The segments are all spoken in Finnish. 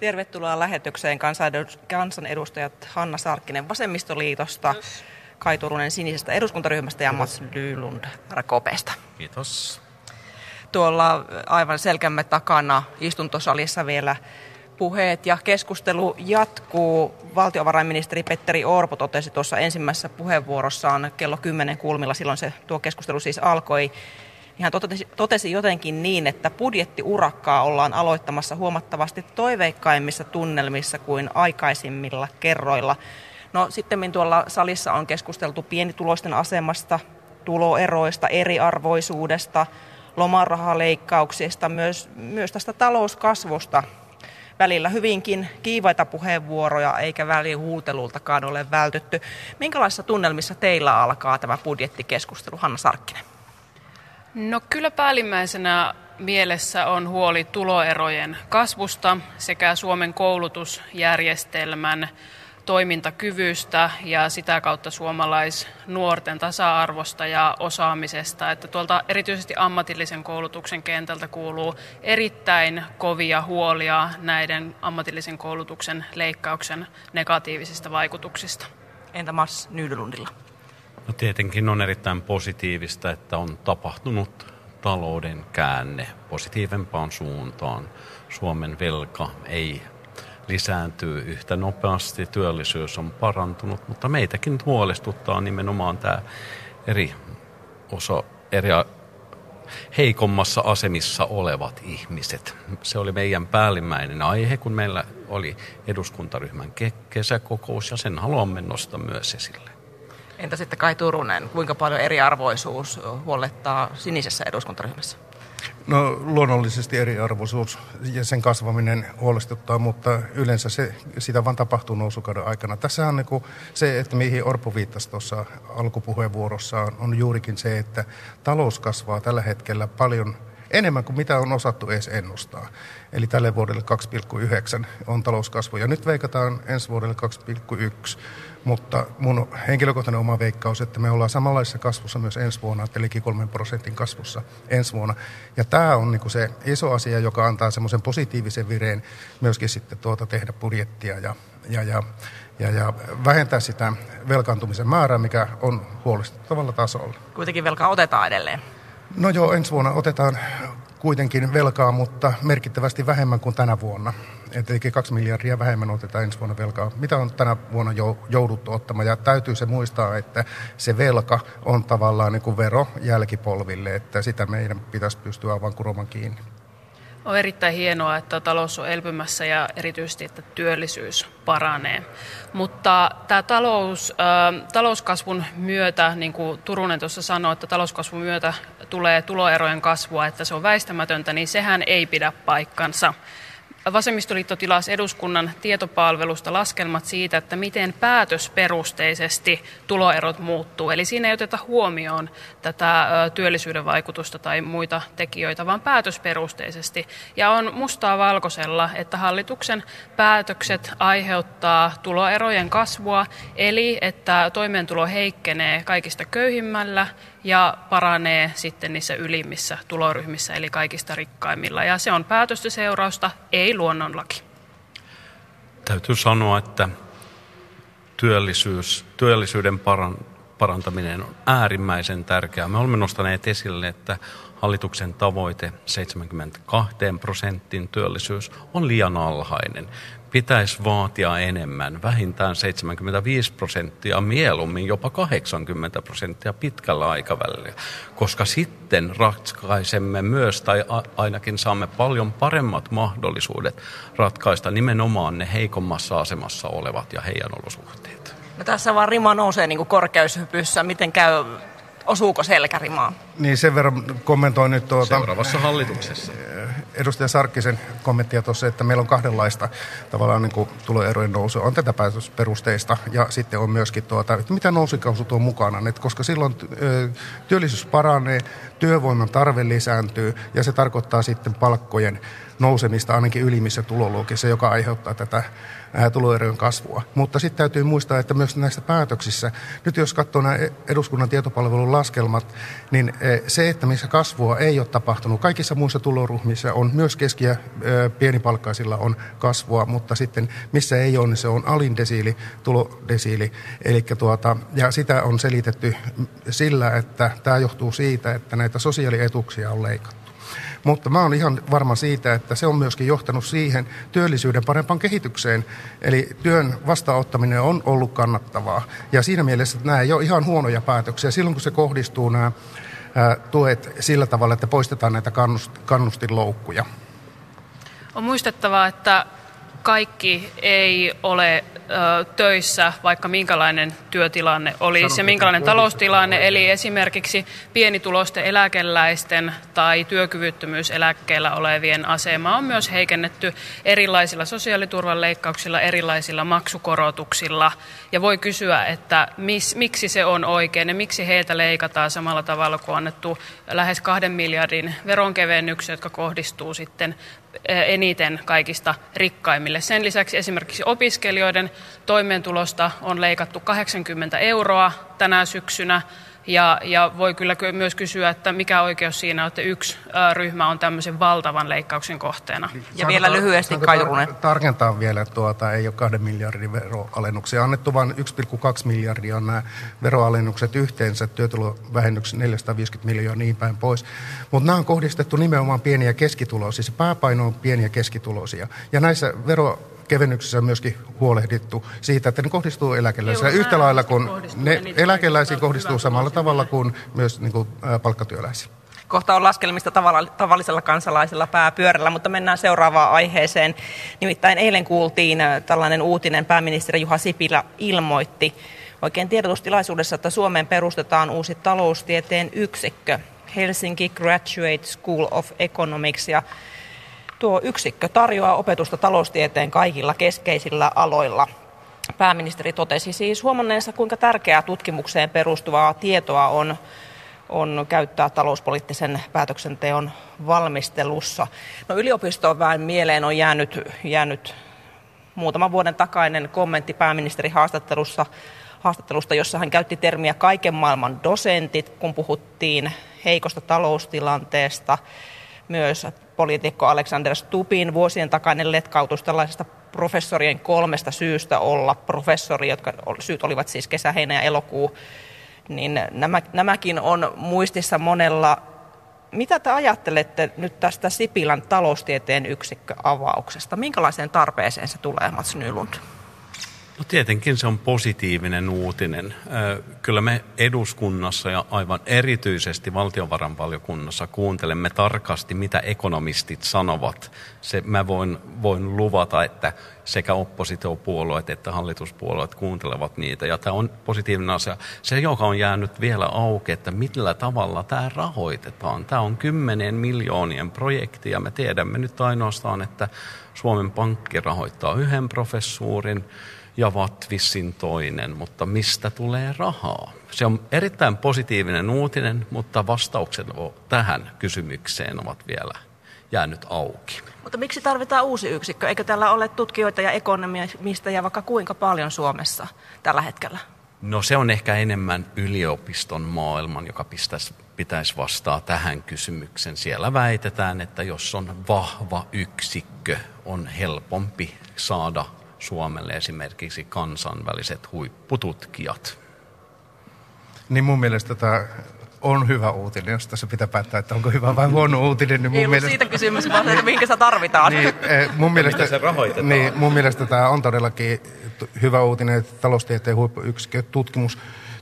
Tervetuloa lähetykseen kansanedustajat Hanna Sarkkinen Vasemmistoliitosta, Kai Turunen Sinisestä eduskuntaryhmästä ja Mats Lylund RKPstä. Kiitos. Tuolla aivan selkämme takana istuntosalissa vielä puheet ja keskustelu jatkuu. Valtiovarainministeri Petteri Orpo totesi tuossa ensimmäisessä puheenvuorossaan kello 10 kulmilla, silloin se tuo keskustelu siis alkoi, hän totesi, totesi jotenkin niin, että budjettiurakkaa ollaan aloittamassa huomattavasti toiveikkaimmissa tunnelmissa kuin aikaisimmilla kerroilla. No sitten tuolla salissa on keskusteltu pienituloisten asemasta, tuloeroista, eriarvoisuudesta, lomarahaleikkauksista, myös, myös tästä talouskasvusta. Välillä hyvinkin kiivaita puheenvuoroja, eikä välihuutelultakaan ole vältytty. Minkälaisissa tunnelmissa teillä alkaa tämä budjettikeskustelu, Hanna Sarkkinen? No kyllä päällimmäisenä mielessä on huoli tuloerojen kasvusta sekä Suomen koulutusjärjestelmän toimintakyvystä ja sitä kautta suomalaisnuorten tasa-arvosta ja osaamisesta. Että tuolta erityisesti ammatillisen koulutuksen kentältä kuuluu erittäin kovia huolia näiden ammatillisen koulutuksen leikkauksen negatiivisista vaikutuksista. Entä Mars Nydelundilla? No tietenkin on erittäin positiivista, että on tapahtunut talouden käänne positiivempaan suuntaan. Suomen velka ei lisääntyy yhtä nopeasti, työllisyys on parantunut, mutta meitäkin huolestuttaa nimenomaan tämä eri osa, eri heikommassa asemissa olevat ihmiset. Se oli meidän päällimmäinen aihe, kun meillä oli eduskuntaryhmän kesäkokous ja sen haluamme nostaa myös esille. Entä sitten Kai Turunen, kuinka paljon eriarvoisuus huolettaa sinisessä eduskuntaryhmässä? No luonnollisesti eriarvoisuus ja sen kasvaminen huolestuttaa, mutta yleensä se, sitä vaan tapahtuu nousukauden aikana. Tässä on niin se, että mihin Orpo viittasi tuossa alkupuheenvuorossaan, on juurikin se, että talous kasvaa tällä hetkellä paljon enemmän kuin mitä on osattu edes ennustaa. Eli tälle vuodelle 2,9 on talouskasvu. Ja nyt veikataan ensi vuodelle 2,1. Mutta mun henkilökohtainen oma veikkaus, että me ollaan samanlaisessa kasvussa myös ensi vuonna, eli liki 3 prosentin kasvussa ensi vuonna. Ja tämä on niin se iso asia, joka antaa semmoisen positiivisen vireen myöskin sitten tuota tehdä budjettia ja, ja, ja, ja, ja vähentää sitä velkaantumisen määrää, mikä on huolestuttavalla tasolla. Kuitenkin velkaa otetaan edelleen. No joo, ensi vuonna otetaan kuitenkin velkaa, mutta merkittävästi vähemmän kuin tänä vuonna. Eli kaksi miljardia vähemmän otetaan ensi vuonna velkaa. Mitä on tänä vuonna jouduttu ottamaan? Ja täytyy se muistaa, että se velka on tavallaan niin kuin vero jälkipolville, että sitä meidän pitäisi pystyä aivan kuromaan kiinni. On erittäin hienoa, että talous on elpymässä ja erityisesti, että työllisyys paranee. Mutta tämä talous, talouskasvun myötä, niin kuin Turunen tuossa sanoi, että talouskasvun myötä tulee tuloerojen kasvua, että se on väistämätöntä, niin sehän ei pidä paikkansa. Vasemmistoliitto tilasi eduskunnan tietopalvelusta laskelmat siitä, että miten päätösperusteisesti tuloerot muuttuu. Eli siinä ei oteta huomioon tätä työllisyyden vaikutusta tai muita tekijöitä, vaan päätösperusteisesti. Ja on mustaa valkoisella, että hallituksen päätökset aiheuttaa tuloerojen kasvua, eli että toimeentulo heikkenee kaikista köyhimmällä ja paranee sitten niissä ylimmissä tuloryhmissä, eli kaikista rikkaimmilla. Ja se on päätöstä seurausta, ei luonnonlaki. Täytyy sanoa, että työllisyys, työllisyyden paran, parantaminen on äärimmäisen tärkeää. Me olemme nostaneet esille, että hallituksen tavoite 72 prosentin työllisyys on liian alhainen pitäisi vaatia enemmän, vähintään 75 prosenttia, mieluummin jopa 80 prosenttia pitkällä aikavälillä, koska sitten ratkaisemme myös, tai ainakin saamme paljon paremmat mahdollisuudet ratkaista nimenomaan ne heikommassa asemassa olevat ja heidän olosuhteet. No tässä vaan rima nousee niin kuin korkeushypyssä. Miten käy osuuko selkärimaa? Niin sen verran kommentoin nyt tuota... Seuraavassa hallituksessa edustaja Sarkkisen kommenttia tuossa, että meillä on kahdenlaista tavallaan niin kuin tuloerojen nousu. On tätä päätösperusteista ja sitten on myöskin tuota, että mitä nousikausu tuo mukana. Et koska silloin työllisyys paranee, työvoiman tarve lisääntyy ja se tarkoittaa sitten palkkojen nousemista ainakin ylimmissä tuloluokissa, joka aiheuttaa tätä tuloerojen kasvua. Mutta sitten täytyy muistaa, että myös näissä päätöksissä, nyt jos katsoo nämä eduskunnan tietopalvelun laskelmat, niin se, että missä kasvua ei ole tapahtunut, kaikissa muissa tuloryhmissä on myös keski- ja pienipalkkaisilla on kasvua, mutta sitten missä ei ole, niin se on alindesiili, tulodesiili. Eli tuota, ja sitä on selitetty sillä, että tämä johtuu siitä, että näitä sosiaalietuuksia on leikattu. Mutta mä oon ihan varma siitä, että se on myöskin johtanut siihen työllisyyden parempaan kehitykseen. Eli työn vastaanottaminen on ollut kannattavaa. Ja siinä mielessä nämä ei ole ihan huonoja päätöksiä. Silloin kun se kohdistuu nämä tuet sillä tavalla, että poistetaan näitä kannustinloukkuja. On muistettava, että kaikki ei ole ö, töissä, vaikka minkälainen työtilanne olisi ja minkälainen taloustilanne. Eli esimerkiksi pienitulosten eläkeläisten tai työkyvyttömyyseläkkeellä olevien asema on myös heikennetty erilaisilla sosiaaliturvan leikkauksilla, erilaisilla maksukorotuksilla. Ja voi kysyä, että mis, miksi se on oikein ja miksi heiltä leikataan samalla tavalla kuin annettu lähes kahden miljardin veronkevennykset, jotka kohdistuu sitten eniten kaikista rikkaimmille. Sen lisäksi esimerkiksi opiskelijoiden toimeentulosta on leikattu 80 euroa tänä syksynä. Ja, ja voi kyllä myös kysyä, että mikä oikeus siinä on, että yksi ryhmä on tämmöisen valtavan leikkauksen kohteena. Ja Saanko vielä lyhyesti Kairunen. Tarkentaa vielä, että tuota, ei ole kahden miljardin veroalennuksia annettu, vaan 1,2 miljardia on nämä veroalennukset yhteensä, työtulovähennykset 450 miljoonaa niin päin pois. Mutta nämä on kohdistettu nimenomaan pieniä keskituloisia. Se pääpaino on pieniä keskituloisia. Ja näissä vero kevennyksissä on myöskin huolehdittu siitä, että ne kohdistuu eläkeläisiin. Yhtä lailla kuin ne eläkeläisiin kohdistuu samalla tavalla kuin myös niin kuin, palkkatyöläisiin. Kohta on laskelmista tavallisella kansalaisella pääpyörällä, mutta mennään seuraavaan aiheeseen. Nimittäin eilen kuultiin tällainen uutinen, pääministeri Juha Sipilä ilmoitti oikein tiedotustilaisuudessa, että Suomeen perustetaan uusi taloustieteen yksikkö, Helsinki Graduate School of Economics, ja Tuo yksikkö tarjoaa opetusta taloustieteen kaikilla keskeisillä aloilla. Pääministeri totesi siis huomanneensa, kuinka tärkeää tutkimukseen perustuvaa tietoa on, on käyttää talouspoliittisen päätöksenteon valmistelussa. No yliopistoon vähän mieleen on jäänyt, jäänyt muutaman vuoden takainen kommentti pääministeri haastattelussa, haastattelusta, jossa hän käytti termiä kaiken maailman dosentit, kun puhuttiin heikosta taloustilanteesta. Myös poliitikko Alexander Stupin vuosien takainen letkautus tällaisesta professorien kolmesta syystä olla professori, jotka syyt olivat siis kesä, heinä ja elokuu, niin nämä, nämäkin on muistissa monella. Mitä te ajattelette nyt tästä Sipilän taloustieteen yksikköavauksesta? Minkälaiseen tarpeeseen se tulee, Mats Nylund? No tietenkin se on positiivinen uutinen. Kyllä me eduskunnassa ja aivan erityisesti valtiovarainvaliokunnassa kuuntelemme tarkasti, mitä ekonomistit sanovat. Se mä voin, voin luvata, että sekä oppositiopuolueet että hallituspuolueet kuuntelevat niitä. Ja tämä on positiivinen asia. Se, joka on jäänyt vielä auki, että millä tavalla tämä rahoitetaan. Tämä on kymmeneen miljoonien projekti ja me tiedämme nyt ainoastaan, että Suomen Pankki rahoittaa yhden professuurin – ja Vatvissin toinen, mutta mistä tulee rahaa? Se on erittäin positiivinen uutinen, mutta vastaukset tähän kysymykseen ovat vielä jäänyt auki. Mutta miksi tarvitaan uusi yksikkö? Eikö tällä ole tutkijoita ja ekonomista ja vaikka kuinka paljon Suomessa tällä hetkellä? No se on ehkä enemmän yliopiston maailman, joka pitäisi, pitäisi vastaa tähän kysymykseen. Siellä väitetään, että jos on vahva yksikkö, on helpompi saada Suomelle esimerkiksi kansainväliset huippututkijat? Niin mun mielestä tämä on hyvä uutinen, jos tässä pitää päättää, että onko hyvä vai huono uutinen. Niin mun Ei mielestä... siitä kysymys, vaan että minkä sitä tarvitaan. niin, eh, mun mielestä, se rahoitetaan. Niin, mun mielestä tämä on todellakin hyvä uutinen, että taloustieteen huippuyksikkö tutkimus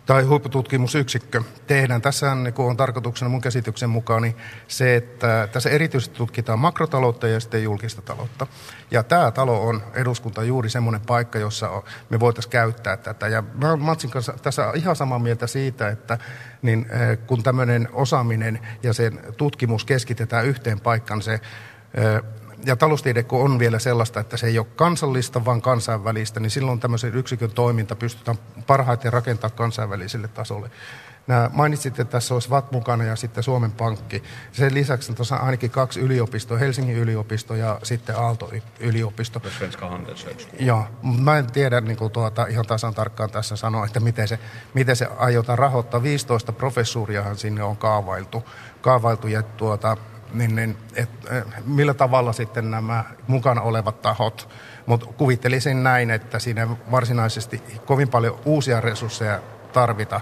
tai huippututkimusyksikkö tehdään. Tässä niin on tarkoituksena mun käsityksen mukaan niin se, että tässä erityisesti tutkitaan makrotaloutta ja sitten julkista taloutta. Ja tämä talo on eduskunta juuri semmoinen paikka, jossa me voitaisiin käyttää tätä. Ja mä Matsin kanssa tässä ihan samaa mieltä siitä, että niin, eh, kun tämmöinen osaaminen ja sen tutkimus keskitetään yhteen paikkaan, se eh, ja taloustiede kun on vielä sellaista, että se ei ole kansallista, vaan kansainvälistä, niin silloin tämmöisen yksikön toiminta pystytään parhaiten rakentamaan kansainväliselle tasolle. Nämä mainitsit, että tässä olisi VAT mukana ja sitten Suomen Pankki. Sen lisäksi on tuossa ainakin kaksi yliopistoa, Helsingin yliopisto ja sitten Aalto-yliopisto. Joo, mutta mä en tiedä niin kuin tuota, ihan tasan tarkkaan tässä sanoa, että miten se, miten se aiotaan rahoittaa. 15 professuuriahan sinne on kaavailtu, kaavailtu ja tuota, niin, niin, et, millä tavalla sitten nämä mukana olevat tahot, mutta kuvittelisin näin, että siinä varsinaisesti kovin paljon uusia resursseja tarvita,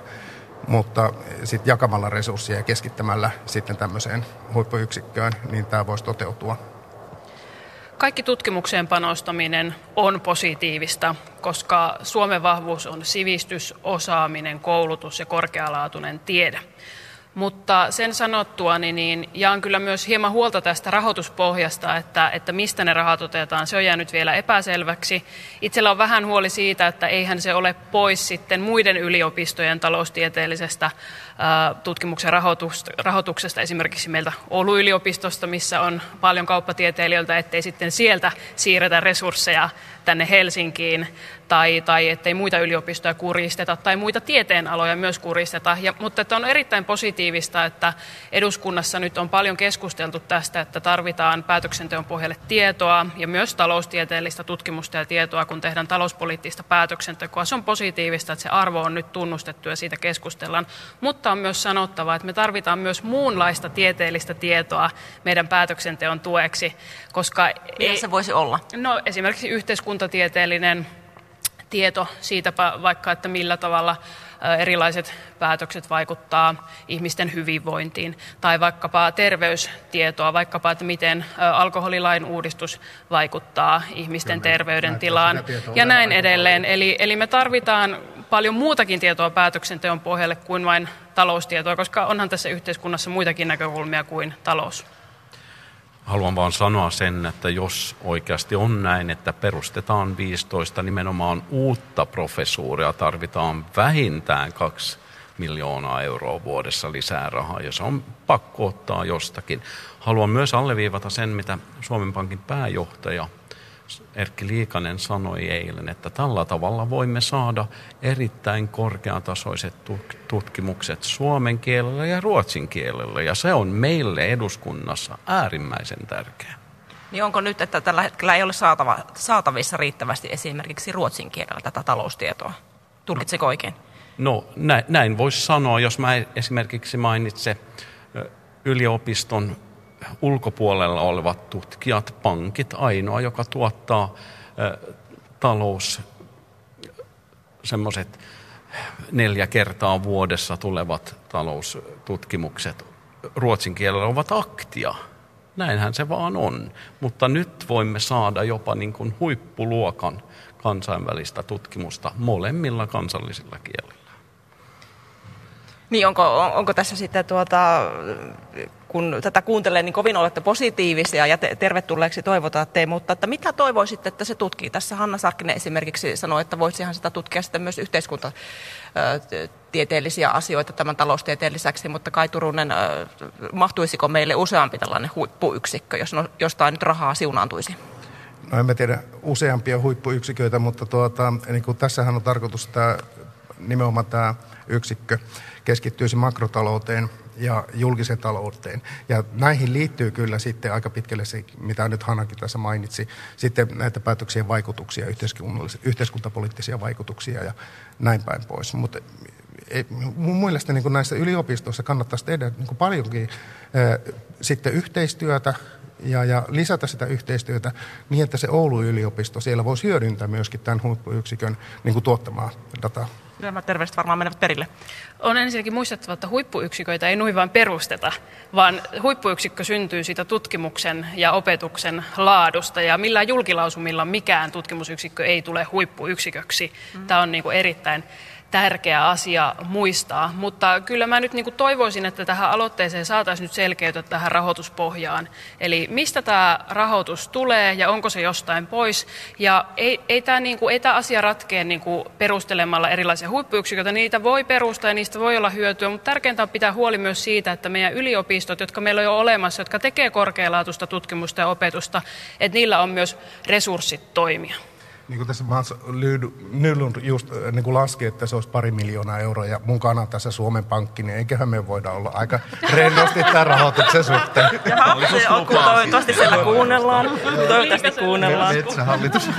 mutta sitten jakamalla resursseja ja keskittämällä sitten tämmöiseen huippuyksikköön, niin tämä voisi toteutua. Kaikki tutkimukseen panostaminen on positiivista, koska Suomen vahvuus on sivistys, osaaminen, koulutus ja korkealaatuinen tiede. Mutta sen sanottua, niin, jaan kyllä myös hieman huolta tästä rahoituspohjasta, että, että mistä ne rahat otetaan. Se on jäänyt vielä epäselväksi. Itsellä on vähän huoli siitä, että eihän se ole pois sitten muiden yliopistojen taloustieteellisestä tutkimuksen rahoituksesta, esimerkiksi meiltä Oulun yliopistosta, missä on paljon kauppatieteilijöiltä, ettei sitten sieltä siirretä resursseja tänne Helsinkiin, tai, tai ettei muita yliopistoja kuristeta, tai muita tieteenaloja myös kuristeta. Ja, mutta että on erittäin positiivista, että eduskunnassa nyt on paljon keskusteltu tästä, että tarvitaan päätöksenteon pohjalle tietoa, ja myös taloustieteellistä tutkimusta ja tietoa, kun tehdään talouspoliittista päätöksentekoa. Se on positiivista, että se arvo on nyt tunnustettu ja siitä keskustellaan. Mutta on myös sanottava, että me tarvitaan myös muunlaista tieteellistä tietoa meidän päätöksenteon tueksi, koska... Mitä se voisi olla? No esimerkiksi yhteiskuntatieteellinen tieto siitä vaikka, että millä tavalla erilaiset päätökset vaikuttaa ihmisten hyvinvointiin, tai vaikkapa terveystietoa, vaikkapa, että miten alkoholilain uudistus vaikuttaa ihmisten terveydentilaan ja näin edelleen. Eli, eli me tarvitaan paljon muutakin tietoa päätöksenteon pohjalle kuin vain taloustietoa, koska onhan tässä yhteiskunnassa muitakin näkökulmia kuin talous. Haluan vaan sanoa sen, että jos oikeasti on näin, että perustetaan 15 nimenomaan uutta professuuria, tarvitaan vähintään kaksi miljoonaa euroa vuodessa lisää rahaa, ja se on pakko ottaa jostakin. Haluan myös alleviivata sen, mitä Suomen Pankin pääjohtaja Erkki Liikanen sanoi eilen, että tällä tavalla voimme saada erittäin korkeatasoiset tutkimukset suomen kielellä ja ruotsin kielellä, ja se on meille eduskunnassa äärimmäisen tärkeää. Niin onko nyt, että tällä hetkellä ei ole saatava, saatavissa riittävästi esimerkiksi ruotsin kielellä tätä taloustietoa? Tulkitseko oikein? No näin, näin voisi sanoa, jos mä esimerkiksi mainitsen yliopiston ulkopuolella olevat tutkijat, pankit, ainoa, joka tuottaa talous semmoiset neljä kertaa vuodessa tulevat taloustutkimukset ruotsin kielellä ovat aktia. Näinhän se vaan on. Mutta nyt voimme saada jopa niin kuin huippuluokan kansainvälistä tutkimusta molemmilla kansallisilla kielillä. Niin, onko, onko tässä sitten tuota, kun tätä kuuntelee, niin kovin olette positiivisia ja te, tervetulleeksi toivotatte, mutta että mitä toivoisitte, että se tutkii? Tässä Hanna Sarkkinen esimerkiksi sanoi, että voisihan sitä tutkia sitten myös yhteiskuntatieteellisiä asioita tämän taloustieteen lisäksi, mutta Kai Turunen, mahtuisiko meille useampi tällainen huippuyksikkö, jos no, jostain nyt rahaa siunaantuisi? No en mä tiedä useampia huippuyksiköitä, mutta tuota, niin kuin tässähän on tarkoitus tämä, nimenomaan tämä yksikkö keskittyisi makrotalouteen ja julkiseen talouteen. Ja näihin liittyy kyllä sitten aika pitkälle se, mitä nyt Hanakin tässä mainitsi, sitten näitä päätöksien vaikutuksia, yhteiskuntapoliittisia vaikutuksia ja näin päin pois. Mutta mun mielestä niin näissä yliopistoissa kannattaisi tehdä niin paljonkin ää, sitten yhteistyötä ja, ja lisätä sitä yhteistyötä niin, että se Oulun yliopisto siellä voisi hyödyntää myöskin tämän huippuyksikön niin kuin tuottamaa dataa. Nämä terveiset varmaan menevät perille. On ensinnäkin muistettava, että huippuyksiköitä ei noin vain perusteta, vaan huippuyksikkö syntyy siitä tutkimuksen ja opetuksen laadusta, ja millään julkilausumilla mikään tutkimusyksikkö ei tule huippuyksiköksi. Mm. Tämä on niin kuin erittäin tärkeä asia muistaa. Mutta kyllä mä nyt niin kuin toivoisin, että tähän aloitteeseen saataisiin nyt selkeyttä tähän rahoituspohjaan. Eli mistä tämä rahoitus tulee ja onko se jostain pois. Ja ei, ei tämä niin kuin, ei tämä asia ratkea niin kuin perustelemalla erilaisia huippuyksiköitä. Niitä voi perustaa ja niistä voi olla hyötyä, mutta tärkeintä on pitää huoli myös siitä, että meidän yliopistot, jotka meillä on jo olemassa, jotka tekee korkealaatuista tutkimusta ja opetusta, että niillä on myös resurssit toimia. Niin kuin tässä Mats Nylund just niin kuin laski, että se olisi pari miljoonaa euroa ja mukana tässä Suomen Pankki, niin eiköhän me voida olla aika rennosti tämän rahoituksen suhteen. Jaha, se on, toivottavasti siellä kuunnellaan. Toivottavasti kuunnellaan. Metsähallitus.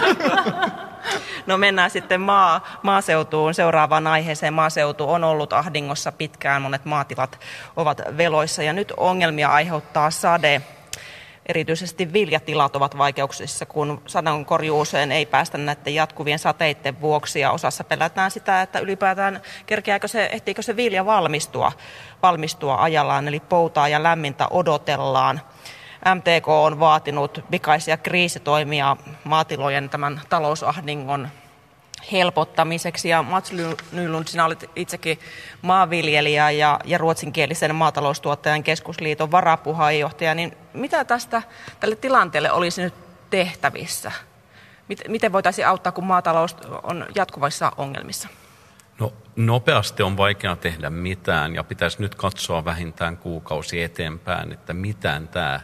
No mennään sitten maa, maaseutuun seuraavaan aiheeseen. Maaseutu on ollut ahdingossa pitkään, monet maatilat ovat veloissa ja nyt ongelmia aiheuttaa sade. Erityisesti viljatilat ovat vaikeuksissa, kun sadonkorjuuseen ei päästä näiden jatkuvien sateiden vuoksi ja osassa pelätään sitä, että ylipäätään kerkeääkö se, ehtiikö se vilja valmistua, valmistua ajallaan, eli poutaa ja lämmintä odotellaan. MTK on vaatinut pikaisia kriisitoimia maatilojen tämän talousahdingon helpottamiseksi. Ja Mats Nylund, sinä olet itsekin maanviljelijä ja, ja ruotsinkielisen maataloustuottajan keskusliiton varapuheenjohtaja, niin mitä tästä tälle tilanteelle olisi nyt tehtävissä? Miten voitaisiin auttaa, kun maatalous on jatkuvissa ongelmissa? No nopeasti on vaikea tehdä mitään ja pitäisi nyt katsoa vähintään kuukausi eteenpäin, että mitään tämä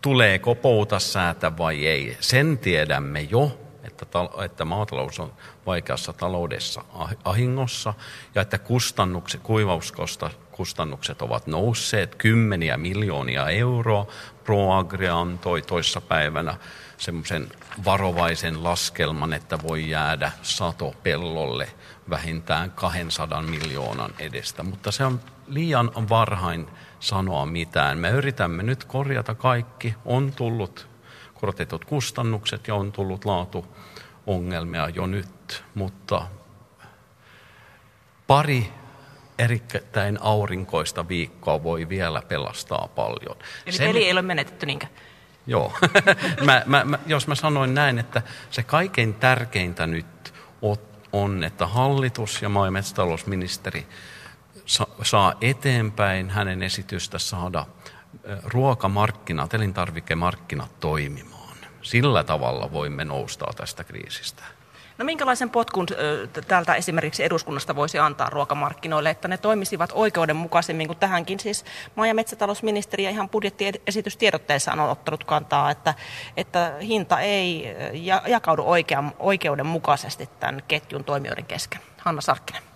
tuleeko pouta säätä vai ei. Sen tiedämme jo, että, että maatalous on vaikeassa taloudessa ahingossa ja että kustannukset, kuivauskosta kustannukset ovat nousseet kymmeniä miljoonia euroa. ProAgria antoi toissapäivänä semmoisen varovaisen laskelman, että voi jäädä sato pellolle vähintään 200 miljoonan edestä, mutta se on liian varhain sanoa mitään. Me yritämme nyt korjata kaikki. On tullut korotetut kustannukset ja on tullut laatuongelmia jo nyt, mutta pari erittäin aurinkoista viikkoa voi vielä pelastaa paljon. Eli se, peli ei ole menetetty niinkään? Joo. mä, mä, mä, jos mä sanoin näin, että se kaikkein tärkeintä nyt on, että hallitus ja maa- ja metsätalousministeri saa eteenpäin hänen esitystä saada ruokamarkkinat, elintarvikemarkkinat toimimaan. Sillä tavalla voimme nousta tästä kriisistä. No minkälaisen potkun täältä esimerkiksi eduskunnasta voisi antaa ruokamarkkinoille, että ne toimisivat oikeudenmukaisemmin kuin tähänkin? Siis maa- ja metsätalousministeri ja ihan budjettiesitystiedotteessaan on ottanut kantaa, että, että hinta ei jakaudu oikean, oikeudenmukaisesti tämän ketjun toimijoiden kesken. Hanna Sarkkinen.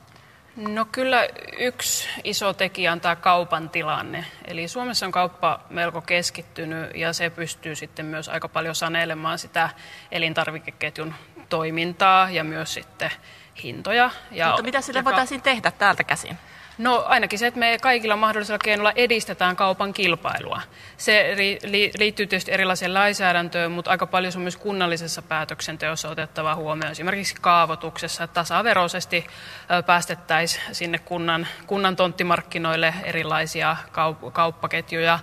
No kyllä yksi iso tekijä on tämä kaupan tilanne. Eli Suomessa on kauppa melko keskittynyt ja se pystyy sitten myös aika paljon sanelemaan sitä elintarvikeketjun toimintaa ja myös sitten hintoja. Ja, Mutta mitä sille voitaisiin tehdä täältä käsin? No ainakin se, että me kaikilla mahdollisilla keinoilla edistetään kaupan kilpailua. Se liittyy tietysti erilaiseen lainsäädäntöön, mutta aika paljon se on myös kunnallisessa päätöksenteossa otettava huomioon. Esimerkiksi kaavoituksessa, että tasaveroisesti päästettäisiin sinne kunnan, kunnan tonttimarkkinoille erilaisia kauppaketjuja.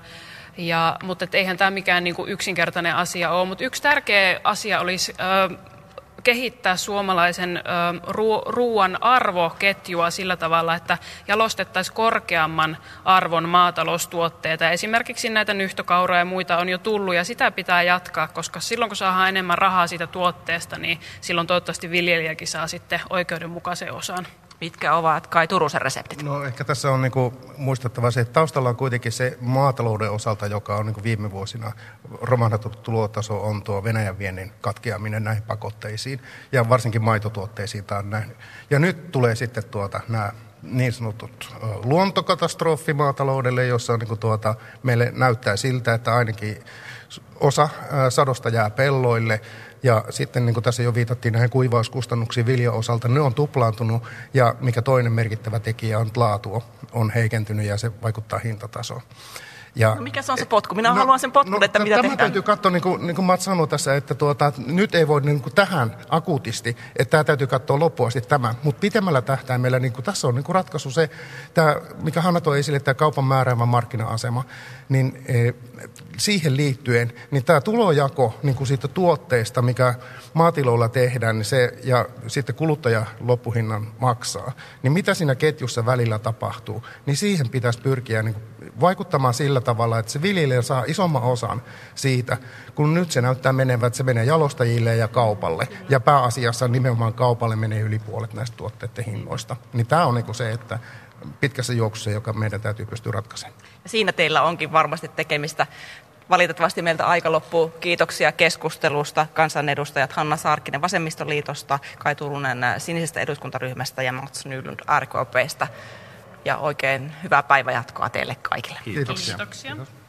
Ja, mutta et eihän tämä mikään niin kuin yksinkertainen asia ole. Mutta yksi tärkeä asia olisi kehittää suomalaisen ruoan arvoketjua sillä tavalla, että jalostettaisiin korkeamman arvon maataloustuotteita. Esimerkiksi näitä nyhtokauroja ja muita on jo tullut ja sitä pitää jatkaa, koska silloin kun saadaan enemmän rahaa siitä tuotteesta, niin silloin toivottavasti viljelijäkin saa sitten oikeudenmukaisen osan. Mitkä ovat Kai Turusen reseptit? No ehkä tässä on niinku muistettava se, että taustalla on kuitenkin se maatalouden osalta, joka on niinku viime vuosina romahdatut tulotaso on tuo Venäjän viennin katkeaminen näihin pakotteisiin ja varsinkin maitotuotteisiin tämä on nähnyt. Ja nyt tulee sitten tuota nämä niin sanotut luontokatastrofi maataloudelle, jossa on, niin tuota, meille näyttää siltä, että ainakin osa sadosta jää pelloille ja sitten niin kuin tässä jo viitattiin näihin kuivauskustannuksiin viljan osalta, ne on tuplaantunut ja mikä toinen merkittävä tekijä on, laatu on heikentynyt ja se vaikuttaa hintatasoon. Ja, no mikä se on se potku? Minä no, haluan sen potkun, no, että mitä tämä tehdään. täytyy katsoa, niin kuin, niin kuin Mats sanoi tässä, että tuota, nyt ei voi niin kuin tähän akuutisti, että tämä täytyy katsoa loppuun asti tämä. Mutta pitemmällä tähtäimellä niin kuin, tässä on niin kuin ratkaisu se, tämä, mikä Hanna toi esille, tämä kaupan määräävä markkina-asema, niin e, siihen liittyen, niin tämä tulojako niin kuin siitä tuotteesta, mikä maatiloilla tehdään, niin se, ja sitten kuluttaja loppuhinnan maksaa, niin mitä siinä ketjussa välillä tapahtuu, niin siihen pitäisi pyrkiä niin kuin vaikuttamaan sillä tavalla, että se viljelijä saa isomman osan siitä, kun nyt se näyttää menevän, että se menee jalostajille ja kaupalle. Ja pääasiassa nimenomaan kaupalle menee yli puolet näistä tuotteiden hinnoista. Niin tämä on niin se, että pitkässä juoksussa, joka meidän täytyy pystyä ratkaisemaan. Siinä teillä onkin varmasti tekemistä valitettavasti meiltä aika loppuu. Kiitoksia keskustelusta kansanedustajat Hanna Saarkinen Vasemmistoliitosta, Kai Turunen Sinisestä eduskuntaryhmästä ja Mats Nylund RKPstä. Ja oikein hyvää päivänjatkoa teille kaikille. Kiitoksia. Kiitoksia.